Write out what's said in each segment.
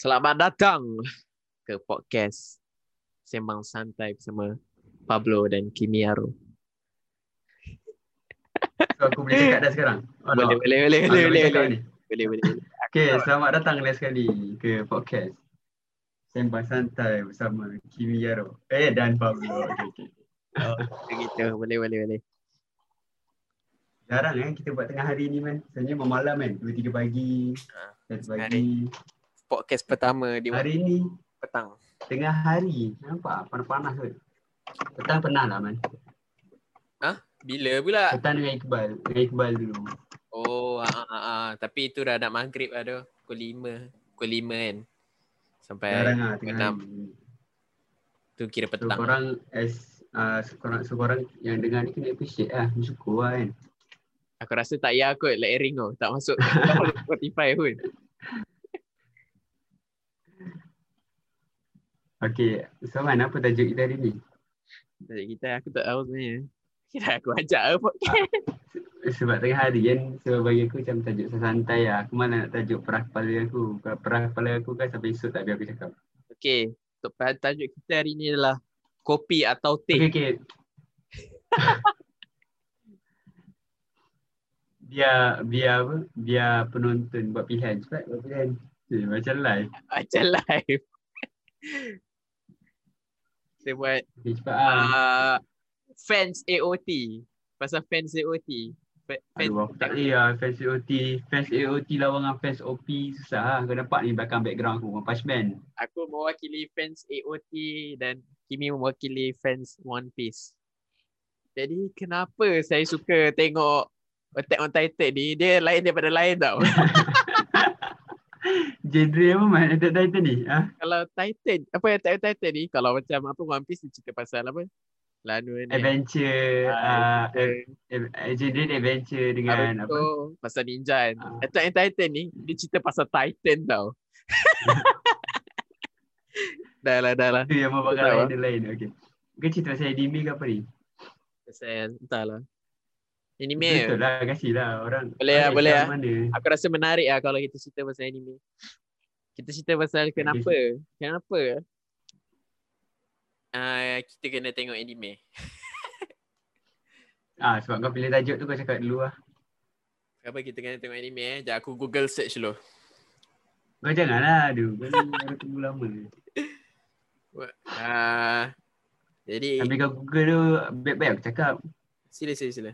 Selamat datang ke podcast Sembang Santai bersama Pablo dan Kimi Aro. So aku boleh cakap dah sekarang? Oh, Boleh, no. boleh, boleh, Ah, boleh, boleh, boleh, ni? boleh, boleh, boleh. Okay, selamat datang lagi sekali ke podcast Sembang Santai bersama Kimi Yaro Eh, dan Pablo okay, okay. Oh, begitu, boleh, boleh, boleh. Jarang kan kita buat tengah hari ni man Sebenarnya malam kan, 2-3 pagi Ah, 1 pagi Podcast pertama di Hari ni petang. tengah hari Nampak panas-panas kot Petang pernah lah man Bila pula? Petang dengan Iqbal Dengan Iqbal dulu Oh, ah, ah, ah, ah. tapi itu dah nak maghrib lah tu. Pukul 5. Pukul 5 kan. Sampai Jarang lah tengah enam. hari tu kira So petang. korang as uh, so, korang, so korang yang dengar ni kena appreciate lah Bersyukur lah kan Aku rasa tak payah kot layering tu. Tak masuk Spotify pun. Okay, so man apa tajuk kita hari ni? Tajuk kita aku tak tahu sebenarnya. Kira aku ajak apa podcast. Sebab tengah hari kan, so bagi aku macam tajuk santai lah. Aku mana nak tajuk perah kepala aku. Perah kepala aku kan sampai esok tak biar aku cakap. Okey, untuk tajuk kita hari ni adalah kopi atau Okay, teh. okay. biar, biar apa? Biar penonton buat pilihan. Cepat buat pilihan. Eh, macam live. Macam live. Saya buat uh, fans AOT. Pasal fans AOT. Fa- Fans Aduh, aku tak boleh lah. Fans AOT. Fans AOT lawan dengan fans OP. Susah lah. Kau nampak ni belakang background aku. Orang Punch Man. aku mewakili fans AOT dan Kimi mewakili fans One Piece. Jadi kenapa saya suka tengok Attack on Titan ni dia lain daripada lain tau. Genre apa man? Ada Titan ni? Ah, kalau Titan, apa Attack Titan ni kalau macam apa One Piece dia cerita pasal apa? Lalu ni. adventure. Ah, Uh, uh, genre ni adventure dengan apa? Naruto pasal ninja kan. Ah. Attack Titan ni dia cerita pasal Titan tau. dah lah, dah lah. Tu yang membakar ah. lain lain. Okay. Kau cerita pasal anime ke apa ni? Pasal entahlah. Anime Betul lah, kasih lah orang. Boleh lah, boleh lah. Aku rasa menarik lah kalau kita cerita pasal anime. Kita cerita pasal kenapa. Kenapa? Uh, kita kena tengok anime. Ah, sebab kau pilih tajuk tu kau cakap dulu lah. Kenapa kita kena tengok anime eh? Sekejap aku Google search dulu. Kau janganlah, aduh. Kau ni baru tunggu lama. Uh, jadi, Habis kau Google tu, baik-baik aku cakap. sila sila sila.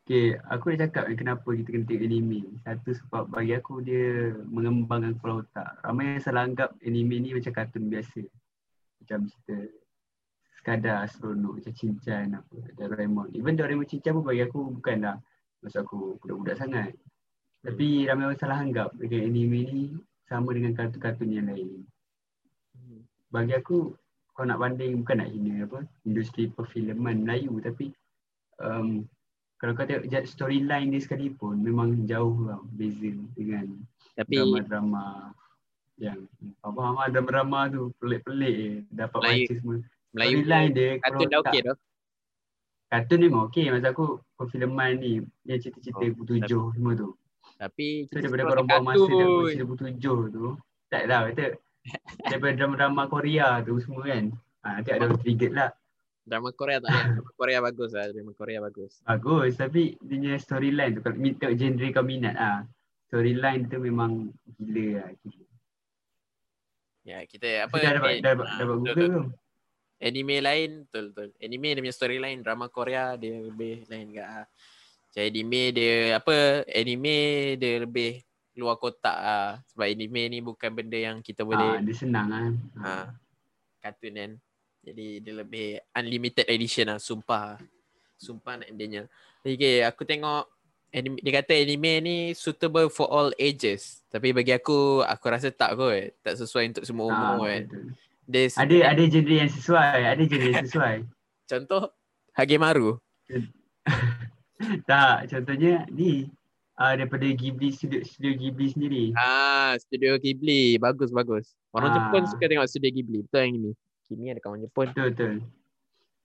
Okay, aku dah cakap ni kenapa kita kena tengok anime. Satu sebab bagi aku dia mengembangkan kepala otak. Ramai yang salah anggap anime ni macam kartun biasa. Macam cerita sekadar seronok macam Cinchan apa, Doraemon. Even Doraemon Cinchan pun bagi aku bukanlah masa aku budak-budak sangat. Tapi ramai orang salah anggap dengan anime ni sama dengan kartun-kartun yang lain. Bagi aku kau nak banding bukan nak hina apa industri perfilman Melayu tapi um, kalau kau tengok storyline dia sekalipun memang jauh lah beza dengan Tapi drama-drama yang apa apa drama-drama tu pelik-pelik je dapat Melayu- baca semua. Melayu Storyline dia kartun dah okey dah. Kartun memang okey masa aku perfilman ni yang cerita-cerita Oh, ibu tujuh semua tu. Tapi So daripada korang buang masa kartun. daripada ibu tujuh tu tak lah kata daripada drama-drama Korea tu semua kan. Ha, nanti ada orang triggered lah. Drama Korea tak. Drama Korea bagus lah. Drama Korea bagus. Bagus tapi dia punya storyline tu kalau minta genre kau minat ah. Storyline tu memang gila lah. Gila. Ya, kita apa dah dapat, eh, dah dapat, ah, dapat betul, Google betul. tu? Anime lain betul betul. Anime dia punya storyline drama Korea dia lebih lain enggak ah. Macam anime dia apa anime dia lebih luar kotak ah. Sebab anime ni bukan benda yang kita Ah, boleh dia senang kan. ah kartun kan. Jadi dia lebih unlimited edition lah sumpah. Sumpah nak adanya. Okay, aku tengok anime, dia kata anime ni suitable for all ages. Tapi bagi aku aku rasa tak kot. Tak sesuai untuk semua Ah, umur kan. betul. Dia Ada ada genre yang sesuai, ada genre yang sesuai. contoh Hagemaru. tak, contohnya ni uh, daripada Ghibli studio, studio Ghibli sendiri. Ah, Studio Ghibli. Bagus, bagus. Orang Ah. Jepun suka tengok Studio Ghibli. Betul yang ini. Kimi ada kawan Jepun. Betul betul.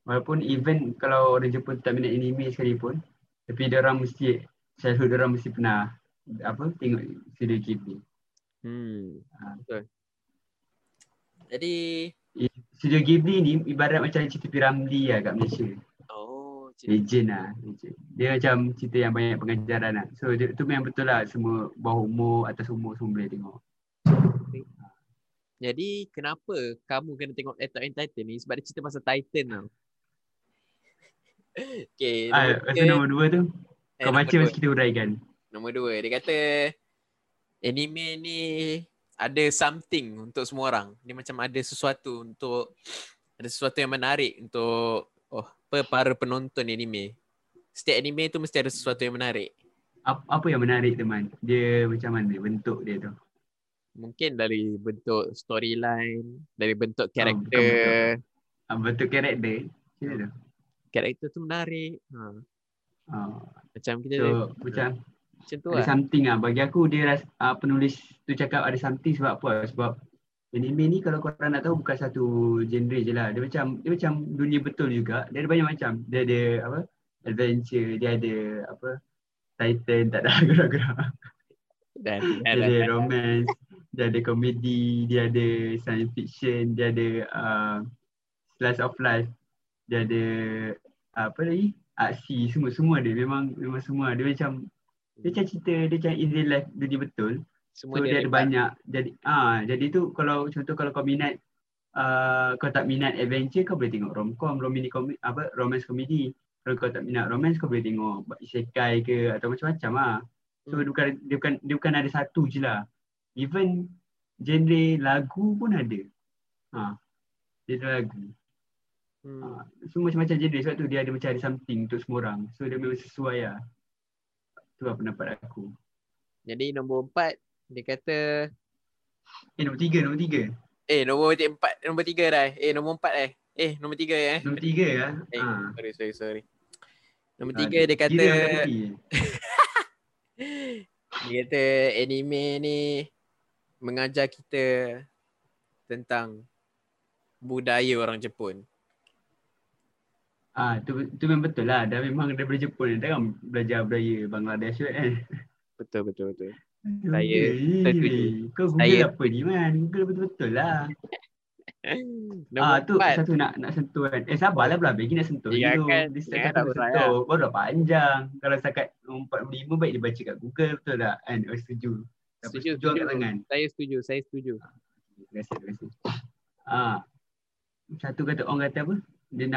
Walaupun even kalau orang Jepun tak minat anime sekalipun, tapi dia orang mesti childhood dia orang mesti pernah apa tengok studio Ghibli. Hmm. Ah. Betul. Jadi Studio Ghibli ni ibarat macam cerita Piramli lah kat Malaysia. oh cerita. Legend lah. Legend. Dia macam cerita yang banyak pengajaran lah. So dia, tu memang betul lah semua bawah umur, atas umur semua boleh tengok. Jadi kenapa kamu kena tengok Attack on Titan ni sebab dia cerita pasal Titan tau. okay, Ah, nombor tu nombor dua tu, eh, kau nombor baca mesti kita uraikan. Nombor dua, dia kata anime ni ada something untuk semua orang. Dia macam ada sesuatu untuk ada sesuatu yang menarik untuk oh, para penonton anime. Setiap anime tu mesti ada sesuatu yang menarik. Apa, apa yang menarik teman? Dia macam mana bentuk dia tu? Mungkin dari bentuk storyline, dari bentuk karakter. Ah, bentuk karakter. Macam mana tu? karakter tu menarik. Ha. Ah, Macam kita so macam macam tu ada lah. something lah. Bagi aku dia ras, uh, penulis tu cakap ada something sebab apa? Sebab anime ni kalau korang nak tahu bukan satu genre je lah. Dia macam dia macam dunia betul juga. Dia ada banyak macam. Dia ada apa? Adventure, dia ada apa? Titan tak ada gerak-gerak. Dan, Dia ada dan, romance, dia ada komedi, dia ada science fiction, dia ada uh, slice of life, dia ada uh, apa lagi? Aksi, semua semua dia memang memang semua dia macam dia macam cerita dia macam in real life dunia betul. semua So dia, ada lepak. banyak. Jadi ah jadi tu kalau contoh kalau kau minat uh, kau tak minat adventure kau boleh tengok romcom, romini komedi apa romance komedi. Kalau kau tak minat romance kau boleh tengok isekai ke atau macam-macam ah. So Hmm. dia bukan dia bukan dia bukan ada satu je lah. Even genre lagu pun ada. Ha. Ada lagu. Hmm. Ha. Semua macam-macam genre sebab tu dia ada macam ada something untuk semua orang. So dia memang sesuai lah. Tu lah pendapat aku. Jadi nombor empat dia kata Eh nombor tiga, nombor tiga. eh nombor empat nombor tiga dah. Eh nombor empat eh. Eh nombor tiga eh. Nombor tiga lah. Eh, Ha. sorry sorry sorry. Nombor Ah, tiga dia kata dia kata anime ni mengajar kita tentang budaya orang Jepun. Ah, tu tu memang betul lah. Dah memang daripada Jepun dia kan belajar budaya Bangladesh kan. Betul betul betul. Saya Saya setuju. Kau Google Saya- apa ni man? Google betul-betul lah. Ah, tu empat. satu nak nak sentuh kan. Eh sabarlah pula bagi nak sentuh Ya dulu. kan, Dia setiap jangan satu tak sentuh. Baru dah panjang. Kalau setakat 45 baik dia baca kat Google betul tak? Kan? Oh, setuju. Setuju, setuju. Saya setuju, saya setuju. Terima kasih, terima kasih. Ah, satu kata orang kata apa? Dia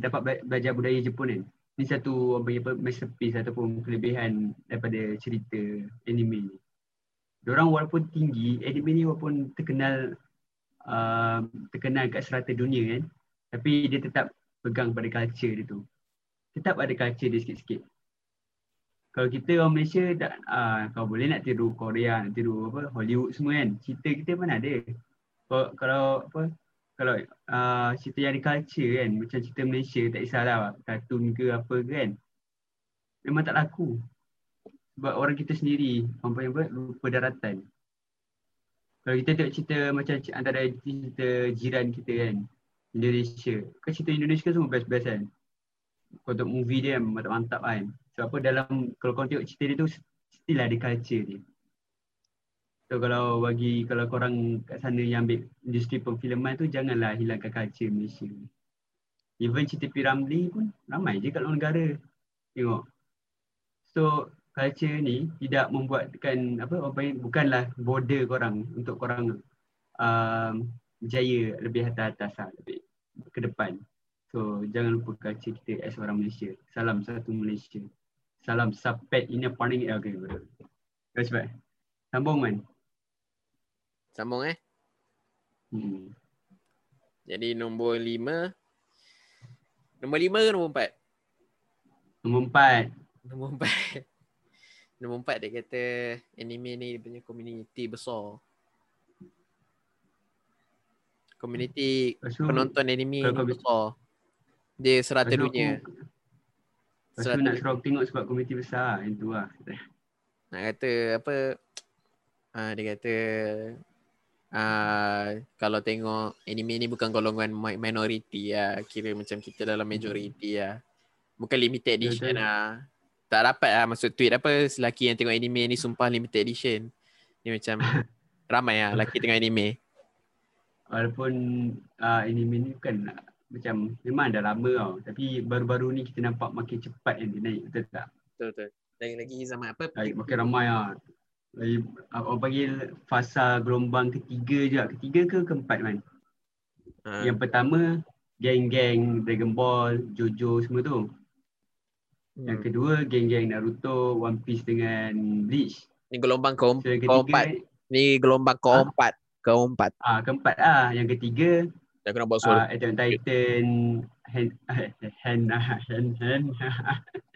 dapat bela- belajar budaya Jepun kan. Ni satu apa, apa masterpiece ataupun kelebihan daripada cerita anime ni. Diorang walaupun tinggi, anime ni walaupun terkenal uh, terkenal kat serata dunia kan. Tapi dia tetap pegang pada culture dia tu. Tetap ada culture dia sikit-sikit. Kalau kita orang Malaysia tak, uh, kau boleh nak tiru Korea, nak tiru apa Hollywood semua kan. Cerita kita mana ada. Kalau, kalau apa kalau uh, cerita yang ada culture kan macam cerita Malaysia tak kisahlah kartun ke apa ke kan. Memang tak laku. Sebab orang kita sendiri panggil apa lupa daratan. Kalau kita tengok cerita macam antara cerita jiran kita kan Indonesia. Kan cerita Indonesia semua best-best kan. Kau tengok movie dia mantap-mantap kan sebab apa dalam kalau kau tengok cerita dia tu still ada culture dia So kalau bagi kalau korang kat sana yang ambil industri perfilman tu janganlah hilangkan culture Malaysia. Even cerita Piramli pun ramai je kat luar negara. Tengok. So culture ni tidak membuatkan apa panggil bukanlah border korang untuk korang um, berjaya lebih atas-atas lah, lebih ke depan. So jangan lupa culture kita as orang Malaysia. Salam satu Malaysia. Salam sapet ini paling okay. betul. Terus baik. Sambung man. Sambung eh. Hmm. Jadi nombor lima. Nombor lima ke nombor empat? Nombor empat. Nombor empat. nombor empat dia kata anime ni dia punya community besar. Community penonton anime ni besar. Dia serata dunia. Aku, lepas tu Serata nak suruh tengok sebab komiti besar. Yang tu lah. Nak kata apa ah dia kata ah kalau tengok anime ni bukan golongan mi- minority lah. Kira macam kita dalam majority lah. Bukan limited edition Betul. lah. Tak dapat lah masuk tweet apa selaki yang tengok anime ni sumpah limited edition. Ni macam ramai lah lelaki tengok anime. Walaupun uh, anime ni bukan macam memang dah lama tau. Tapi baru-baru ni kita nampak makin cepat kan dia naik. Betul tak? Betul betul. Lagi lagi zaman apa? Lagi makin ramai lah. Lagi, uh, orang panggil fasa gelombang ketiga je. Ketiga ke keempat kan? Ha. Yang pertama, geng-geng Dragon Ball, Jojo semua tu. Yang Hmm. kedua, geng-geng Naruto, One Piece dengan Bleach. Ni gelombang keempat. So, yang Keempat. Ni gelombang keempat. Keempat. ah keempat ah. Yang ketiga, Dah kena buat suara. uh, Attack on Titan, hand, hand,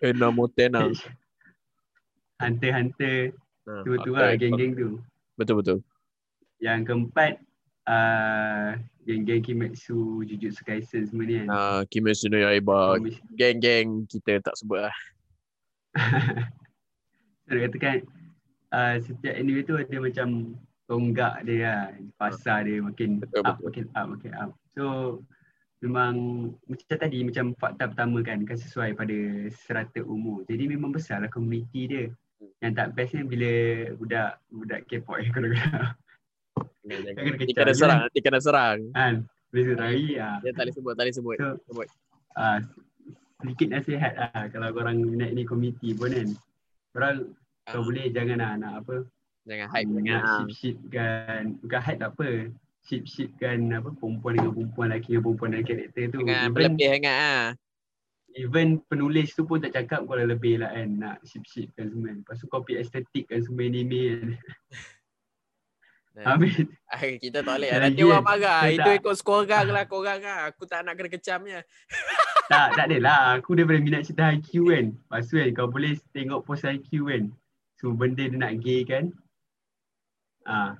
Kena mutena. Hunter Hunter, Ha, tu tu lah geng-geng tu. Betul betul. Yang keempat, uh, geng-geng Kimetsu, Jujutsu Kaisen semua ni kan. Ah, Kimetsu no Yaiba. Geng-geng kita tak sebut lah. Nak katakan uh, setiap anime tu ada macam tonggak dia lah. Pasar dia makin Betul, up, betul. makin up, makin up. So memang macam tadi macam fakta pertama kan kan sesuai pada serata umur. Jadi memang besar lah komuniti dia. Yang tak best ni bila budak budak K-pop eh kalau Kena kena je. serang. Nanti kena serang. kan. Boleh ah. Dia tak boleh sebut. Tak boleh sebut. So, Sebut. ah sedikit nasihat ah kalau korang minat ni komiti pun kan. Korang Ah. kalau boleh jangan lah nak apa Jangan hype. Hmm, Jangan. nak ah. ship kan bukan hype tak apa ship ship kan apa perempuan dengan perempuan lelaki dengan perempuan dalam karakter tu Jangan even, berlebih sangat ah. even penulis tu pun tak cakap kau dah lebih lah kan nak ship ship kan semua lepas tu copy estetik kan semua anime kan Nah. habis Ah, Kita tak boleh. Nanti orang marah. Itu tak- ikut korang lah korang lah. Aku tak nak kena kecamnya. tak tak adalah aku daripada minat cerita IQ kan lepas tu kan kau boleh tengok post IQ kan semua benda dia nak gay kan ah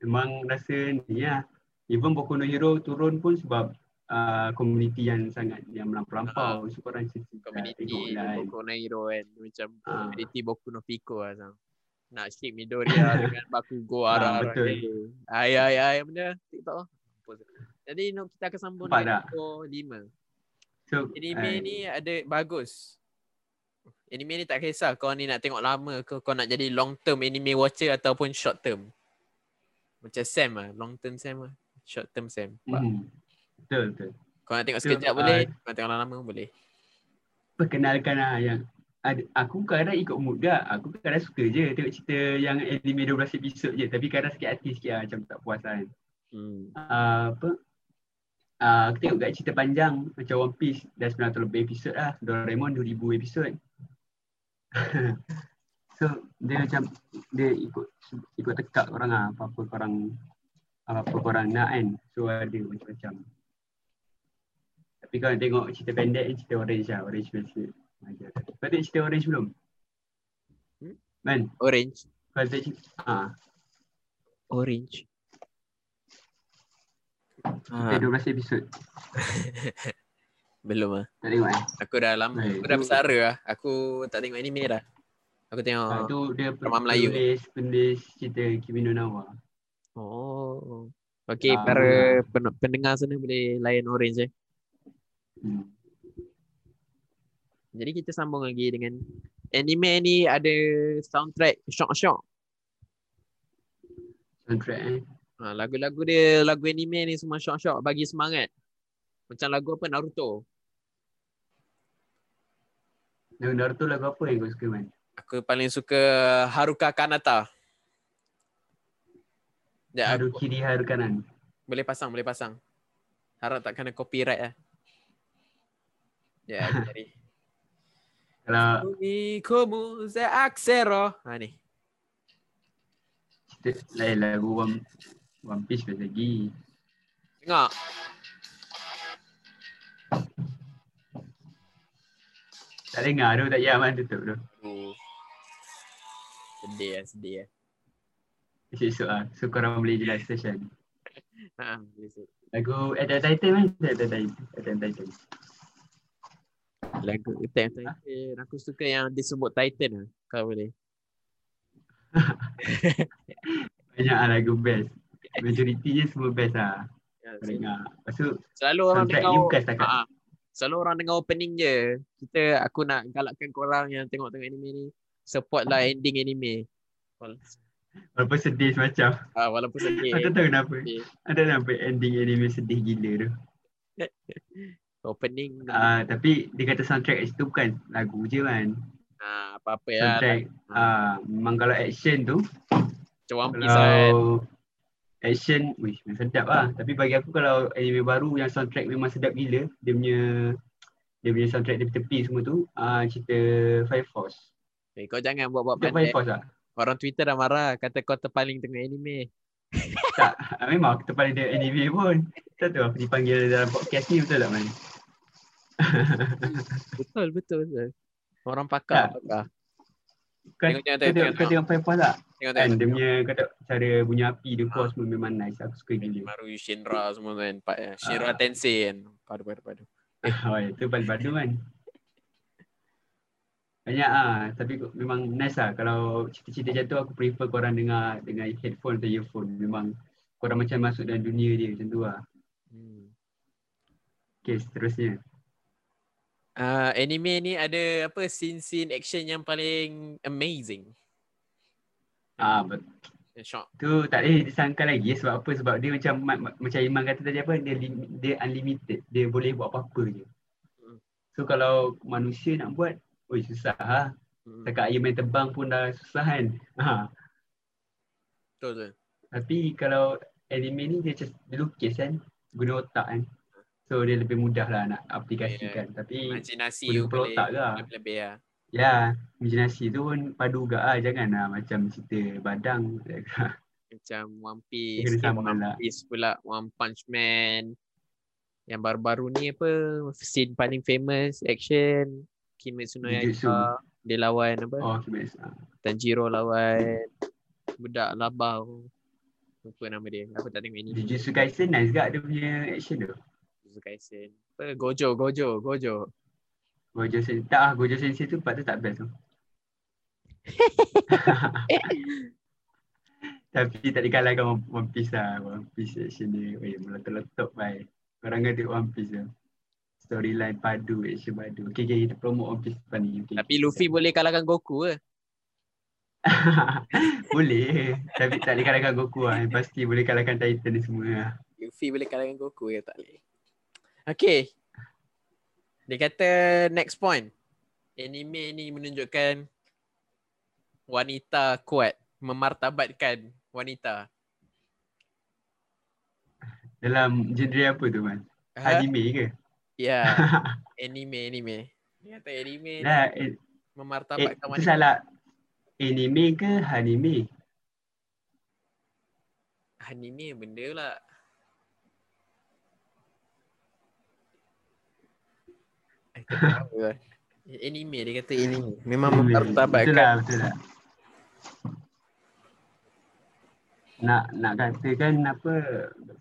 memang rasa ni lah even Boku no Hero turun pun sebab uh, komuniti yang sangat yang melampau-lampau so korang macam tu, Community tengok lah kan Boku no Hero kan. Macam Ah. community Boku no Pico lah. Sang. Nak ship Midoriya dengan Bakugo Ah, arah-arah betul. dia. Ay, ay, ay. Benda TikTok. Mampus. Jadi kita akan sambung Nampak dengan? Nico 5. so Anime ah, ni ada bagus. Anime ni tak kisah kau ni nak tengok lama ke kau nak jadi long term anime watcher ataupun short term. Macam Sam lah. Long term Sam lah. Short term Sam. Mhm. betul betul Kau nak tengok sekejap ah, boleh. Kau nak tengok lama pun boleh. perkenalkan lah yang ada, aku kadang ikut mood gak. Aku kadang suka je tengok cerita yang anime 12 episod je. Tapi kadang sakit hati sikit lah macam tak puas kan. Hmm. uh, apa uh, aku tengok kat cerita panjang macam One Piece dah 900 lebih episod lah Doraemon 2000 episod so dia macam dia ikut ikut tekak korang lah apa-apa korang apa-apa korang nak kan so ada macam-macam tapi kalau tengok cerita pendek ni cerita Orange lah Orange biasa Ajar. Kau tengok cerita Orange belum? Hmm? Man, Orange. kau tengok cerita ah, Orange. cerita 12 episod Belum ah. Tak tengok eh? Aku dah lama. Baik, Aku dah bersara lah. Aku tak tengok anime dah. Aku tengok. Ah, tu dia drama Melayu. penulis penulis cerita Kimi no Na wa. Oh. Okay, Ah, para pen- pendengar sana boleh layan Orange eh. Hmm. Jadi kita sambung lagi dengan anime ni ada soundtrack shock-shock. Soundtrack eh. Ha, lagu-lagu dia, lagu anime ni semua shock-shock bagi semangat. Macam lagu apa Naruto. Lagu Naruto lagu apa yang kau suka man? Aku paling suka Haruka Kanata. Ya, Haru aku, kiri haru kanan. boleh pasang, boleh pasang. Harap tak kena copyright lah. Ya, aku cari. Kalau komu ze aksero. Ha ni. cerita lain lagu One, One Piece lagi. Tengok. Tak dengar tu tak payah man tutup tu. Oh. Sedih lah, sedih lah. Esok-esok lah. So korang boleh jelas session. Ha, boleh sebut. Lagu Attack Titan man? Attack Titan. Attack on Titan. Lagu Attack Titan. Aku suka yang disebut Titan lah. Kau boleh. Banyak lah lagu best. Majoritinya semua best lah. Ya, Kau dengar. Lepas tu Selalu orang soundtrack dengar ni bukan setakat. Ha, Selalu orang dengar opening je. Kita aku nak galakkan korang yang tengok-tengok anime ni support lah ending anime. Walaupun sedih semacam. Ah, walaupun sedih. Tak tahu kenapa. sedih. Ada kenapa ending anime sedih gila tu. Opening Ah, tapi dia kata soundtrack kat situ bukan lagu je kan. ah, apa-apa ya. Soundtrack ah memang kalau action tu Macam One Piece kan. Action wih memang sedap lah. Tapi bagi aku kalau anime baru yang soundtrack memang sedap gila, dia punya dia punya soundtrack tepi-tepi semua tu ah cerita Fire Force. Eh, kau jangan buat-buat Cerita pandai. Fire Force lah. Orang Twitter dah marah. Kata kau terpaling tengah anime. Tak, ah, memang aku terpaling dia anime pun. Tak tahu aku dipanggil dalam podcast ni betul tak man? Betul, betul, betul. Orang pakar, Tak. pakar. Kau Tengok, tengok, kau tengok, tak? Kan dia punya kata cara bunyi api dia keluar semua memang nice. Aku suka gila. Maru Shinra semua kan. Pak, ya. Shinra Ah. Tensei kan. Padu, padu, padu. Oh, itu paling padu kan. Banyak ah, tapi memang nice lah. Kalau cerita-cerita macam tu aku prefer korang dengar dengan headphone atau earphone. Memang korang macam masuk dalam dunia dia macam tu lah. Hmm. Okay, seterusnya. Uh, anime ni ada apa scene-scene action yang paling amazing. Ah, bet- Shock. tu tak boleh disangka lagi sebab apa? Sebab dia macam ma- ma- macam Iman kata tadi apa? Dia, lim- dia unlimited. Dia boleh buat apa-apa je. Hmm. So kalau manusia nak buat, oi susah lah. Hmm. Takat Iron Man terbang pun dah susah kan. Ha. Betul tu. Tapi kalau anime ni dia just dia lukis kan, guna otak kan. So dia lebih mudah lah nak aplikasikan. Tapi Imajinasi boleh tu kepala boleh otak ke lah. lebih lah. ya, imaginasi tu pun padu juga lah. Jangan lah macam cerita badang. Macam One Piece, kena sama One lah. Piece pula, One Punch Man. Yang baru-baru ni apa, scene paling famous, action, Kimetsu no. Yaiba. Dia lawan apa, Oh, Kimetsu. Tanjiro lawan budak labau. Lupa nama dia. Aku tak tengok ini. Jujutsu Kaisen nice juga dia punya action tu. Jujutsu Kaisen. Apa? Gojo, Gojo, Gojo. Gojo Sensei. Tak lah, Gojo Sensei tu part tu tak best tu. Tapi tak dikalahkan One, One Piece lah. One Piece action dia. Weh, meletup-letup baik. Korang kena tengok One Piece tu. Storyline padu, action padu. Okay, okay, kita promote One Piece depan ni. Okay. Tapi Luffy boleh kalahkan Goku ke? boleh. Tapi tak boleh kalahkan Goku lah. Pasti boleh kalahkan Titan ni semua lah. Luffy boleh kalahkan Goku ke tak boleh. Okay. Dia kata next point. Anime ni menunjukkan wanita kuat. Memartabatkan wanita. Dalam genre apa tu man? Ha? Anime ke? Ya. Anime, anime. Dia kata anime ni Dah, eh, eh, memartabatkan itu wanita. salah. Anime ke anime? Anime benda lah. Eh, tak tahu lah. Anime dia kata anime. Memang Anime. Betul lah, betul lah. Nak nak katakan apa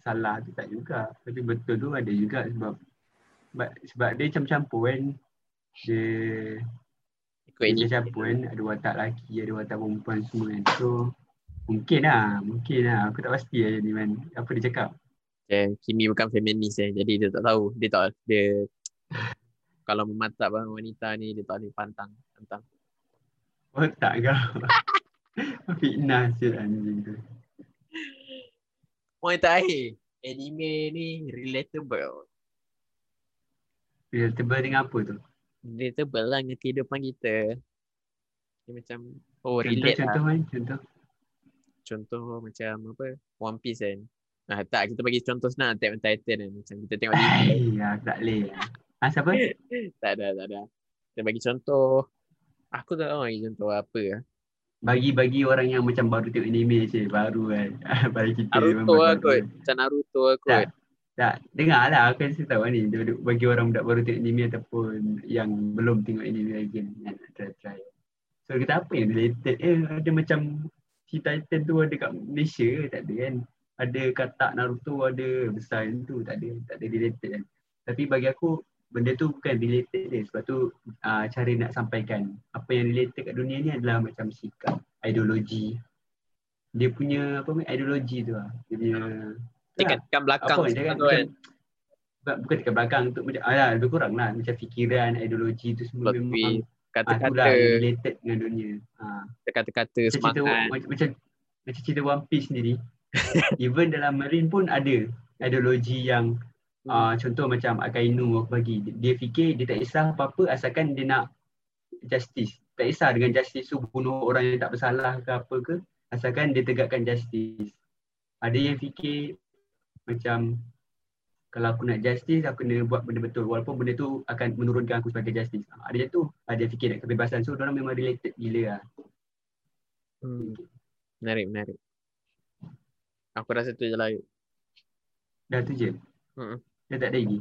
salah tu tak juga. Tapi betul tu ada juga sebab sebab, sebab dia campur-campur kan. Dia Ikut dia campur kan. Ada watak lelaki, ada watak perempuan semua kan. So mungkin lah, mungkin lah. Aku tak pasti lah ni man. Apa dia cakap? Eh, Kimi bukan feminis eh. Jadi dia tak tahu. Dia tak dia kalau memantap bang wanita ni dia tak boleh pantang. Pantang. Oh tak kau. Fitnah siul anjing tu. Poin terakhir. Anime ni relatable. Relatable dengan apa tu? Relatable lah dengan kehidupan kita. Dia macam oh Contoh, relate contoh lah. kan? Contoh. Contoh macam apa One Piece kan. Ah, tak kita bagi contoh senang Attack on Titan kan. Macam kita tengok Ai, aku tak boleh. Ah, siapa? tak ada tak ada. Kita bagi contoh aku tak tahu lagi contoh apa. Bagi-bagi orang yang macam baru tengok anime je, baru kan. Bagi kita Naruto lah kot. Macam Naruto lah kot. Tak. Tak, dengar lah aku kasi tahu ni. Dia- Bagi orang budak baru tengok anime ataupun yang belum tengok anime lagi kan. Nak try-try. So kita apa yang related? Eh ada macam si Titan tu ada kat Malaysia ke? Tak ada kan? Ada katak Naruto ada besar yang tu. Tak ada. Tak ada related kan. Tapi bagi aku benda tu bukan related dia. Sebab tu uh, cara nak sampaikan. Apa yang related kat dunia ni adalah macam sikap, ideologi. Dia punya apa ni ideologi tu lah. Dia punya Tekan-tekan belakang apa dia semua kan, tu kan. bukan, bukan dekat belakang untuk macam alah lebih kurang lah macam fikiran ideologi tu semua Plot memang ah, lah Kata-kata. yang related dengan dunia. Ha. Kata-kata cerita semangat. macam, macam macam cerita One Piece sendiri, even dalam Marine pun ada ideologi yang uh, contoh macam Akainu aku bagi. Dia fikir dia tak kisah apa-apa asalkan dia nak justice. Tak kisah dengan justice tu bunuh orang yang tak bersalah ke apa ke. Asalkan dia tegakkan justice. Ada yang fikir macam kalau aku nak justice aku kena buat benda betul walaupun benda tu akan menurunkan aku sebagai justice. Ada yang tu ada yang fikir nak kebebasan. So orang memang related gila lah. Hmm. Menarik, menarik. Aku rasa tu je lah. Dah tu je. Hmm. Dah tak ada lagi.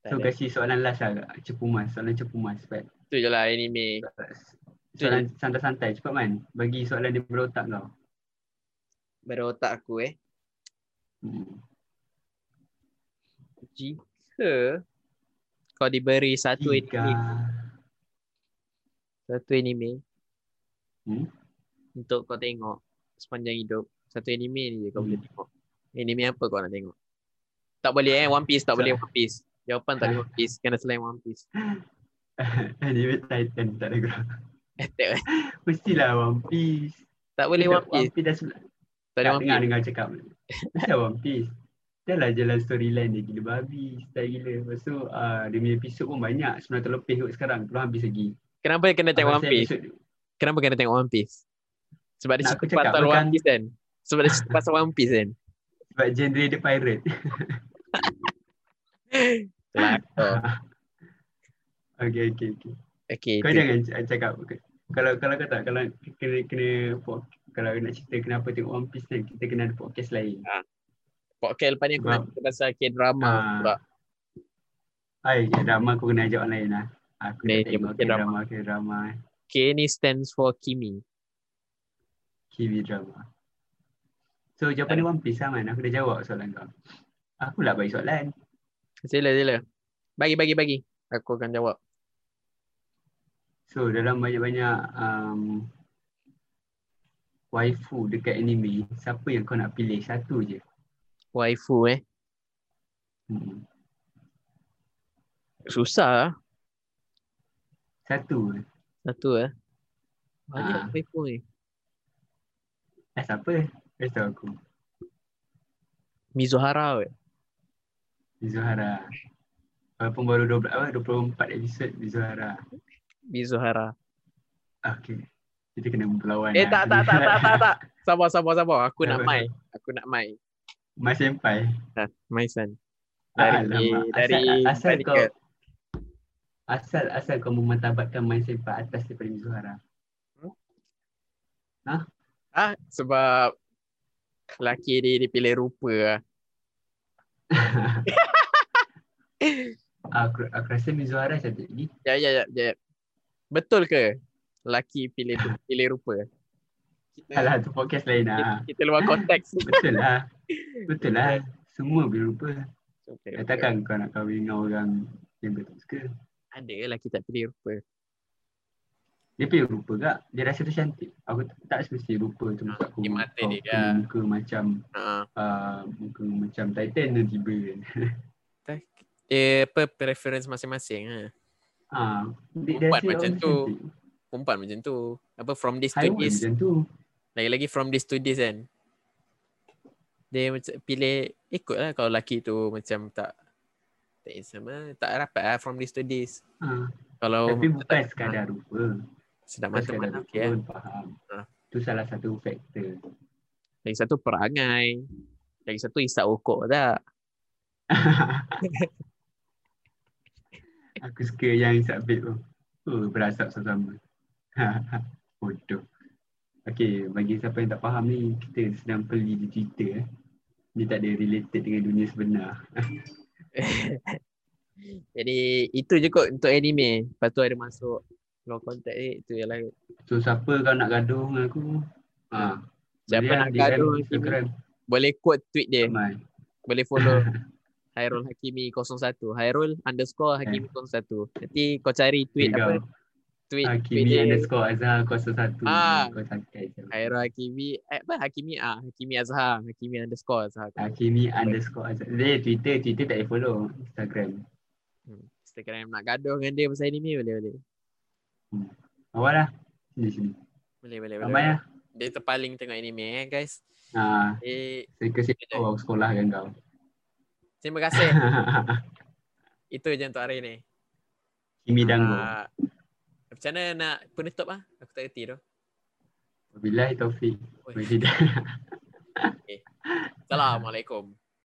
Tak So ada. kasih soalan last lah cepu mas. Soalan cepu mas. Cepat. Tu je lah anime. Soalan santai-santai. Cepat man. Bagi soalan dia berotak kau. Berotak aku eh. Hmm. Jika kau diberi satu Tiga. anime, satu anime Hmm? untuk kau tengok sepanjang hidup, satu anime ni je kau boleh Hmm. tengok. Anime apa kau nak tengok? Tak boleh eh One Piece, tak boleh One Piece. Jawapan tak boleh One Piece, kena selain One Piece. Anime Titan tak ada gerak. Eh. Mestilah One Piece. Tak boleh One Piece, One Piece dah sebelah. tak Tak One Piece. dengar cakap. Mesti One Piece. Dah lah jalan storyline dia gila babi. Style gila. Lepas tu uh, dia punya episod pun banyak. 900 lebih kot sekarang. Belum habis lagi. Kenapa kena tengok One Piece? Kenapa kena tengok One Piece? Sebab dia cerita cakap pasal bukan- One Piece kan? Sebab dia cerita pasal One Piece kan? Sebab genre dia pirate. Kelakar. okay, okay, okay. Okay, Kau tu. jangan cakap. Kalau kalau kau tak, kalau kena, kena kalau nak cerita kenapa tengok One Piece kan, kita kena ada podcast lain. podcast lepas ni aku nak cerita pasal K-drama pula. Hai, drama aku kena ajak orang lain lah. Aku Ni, dah dia tengok pakai drama. drama, drama, drama. K ni stands for Kimi. Kiwi drama. So jawapan dia One Piece lah man. Aku dah jawab soalan kau. Aku lah bagi soalan. Sila, sila. Bagi, bagi, bagi. Aku akan jawab. So dalam banyak-banyak um, waifu dekat anime, siapa yang kau nak pilih? Satu je. Waifu eh. Hmm. Susah lah. Satu. Satu eh. Banyak Ah. waifu ni. Eh siapa? Kau tahu aku. Mizuhara weh. Mizuhara. Walaupun baru 12, apa, 24 episod Mizuhara. Mizuhara. Okay. Kita kena berlawan Eh lah. tak, tak, tak, tak, tak, tak. Sabar, sabar, sabar. Aku nak mai. Aku nak mai. Mas Senpai. Ha, mai san. Dari, Alamak. dari asal, asal kau asal asal kau memantabatkan Mas Senpai atas daripada Mizuhara. Ah, sebab lelaki dia, dia pilih rupa lah. aku, aku rasa Mizuhara cantik lagi. Ya, ya, ya, ya. Betul ke? Lelaki pilih pilih rupa. Kita, Alah tu podcast lain lah. kita luar konteks. Betul lah. Betul lah. Semua bila lupa. Okay, Eh, takkan kau nak kahwin dengan orang yang kau tak suka. Ada lelaki tak pilih rupa. Dia pilih rupa kak. Dia rasa tu cantik. Aku tak, tak semesti rupa tu maksud aku. Di mata kau dia, Kak. Muka macam Ha. uh, muka macam Titan tu tiba kan. Eh, apa preference masing-masing ha. Ah, Perempuan rasa macam tu. Perempuan macam tu. Apa from this to this. macam tu. Lagi-lagi from this to this kan. Dia macam pilih ikut lah kalau lelaki tu macam tak tak sama, tak rapat lah from this to this. Ah, Kalau tapi bukan sekadar rupa. sedap mata mana rupa okay, pun faham. Ah. Tu salah satu faktor. Lagi satu perangai. Lagi satu isap okok tak. Aku suka yang submit tu. Oh, berasap sama-sama. Bodoh. Okay, bagi siapa yang tak faham ni, kita sedang peli di Twitter. Eh. Ni tak ada related dengan dunia sebenar. Jadi itu je kot untuk anime. Lepas tu ada masuk low contact ni. Itu je lah. So, siapa kau nak gaduh dengan aku? Ha. Siapa nak gaduh. Boleh quote tweet dia. Ramai. Boleh follow Hairul Hakimi 01. Hairul underscore Hakimi 01. Nanti kau cari tweet apa? kau. Tweet, tweet Hakimi dia. underscore Azhar 01. Ah. Kau. Hairul Hakimi. Eh, apa? Hakimi ah. Hakimi Azhar. Hakimi underscore Azhar. Hakimi underscore Azhar. Dia Twitter, Twitter tak follow. Instagram. Hmm. Instagram nak gaduh dengan dia pasal anime boleh boleh. Awal lah. Sini, sini. Boleh boleh boleh. Ramai lah. dia terpaling tengok anime eh guys. Ha, Eh, Seka-seka aku sekolah kan kau. Terima kasih. Itu je untuk hari ni. Kimi Dango. Ah, macam mana nak penutup ah? Aku tak reti tu. Wabillahi. Oi. Walhidayah. Assalamualaikum.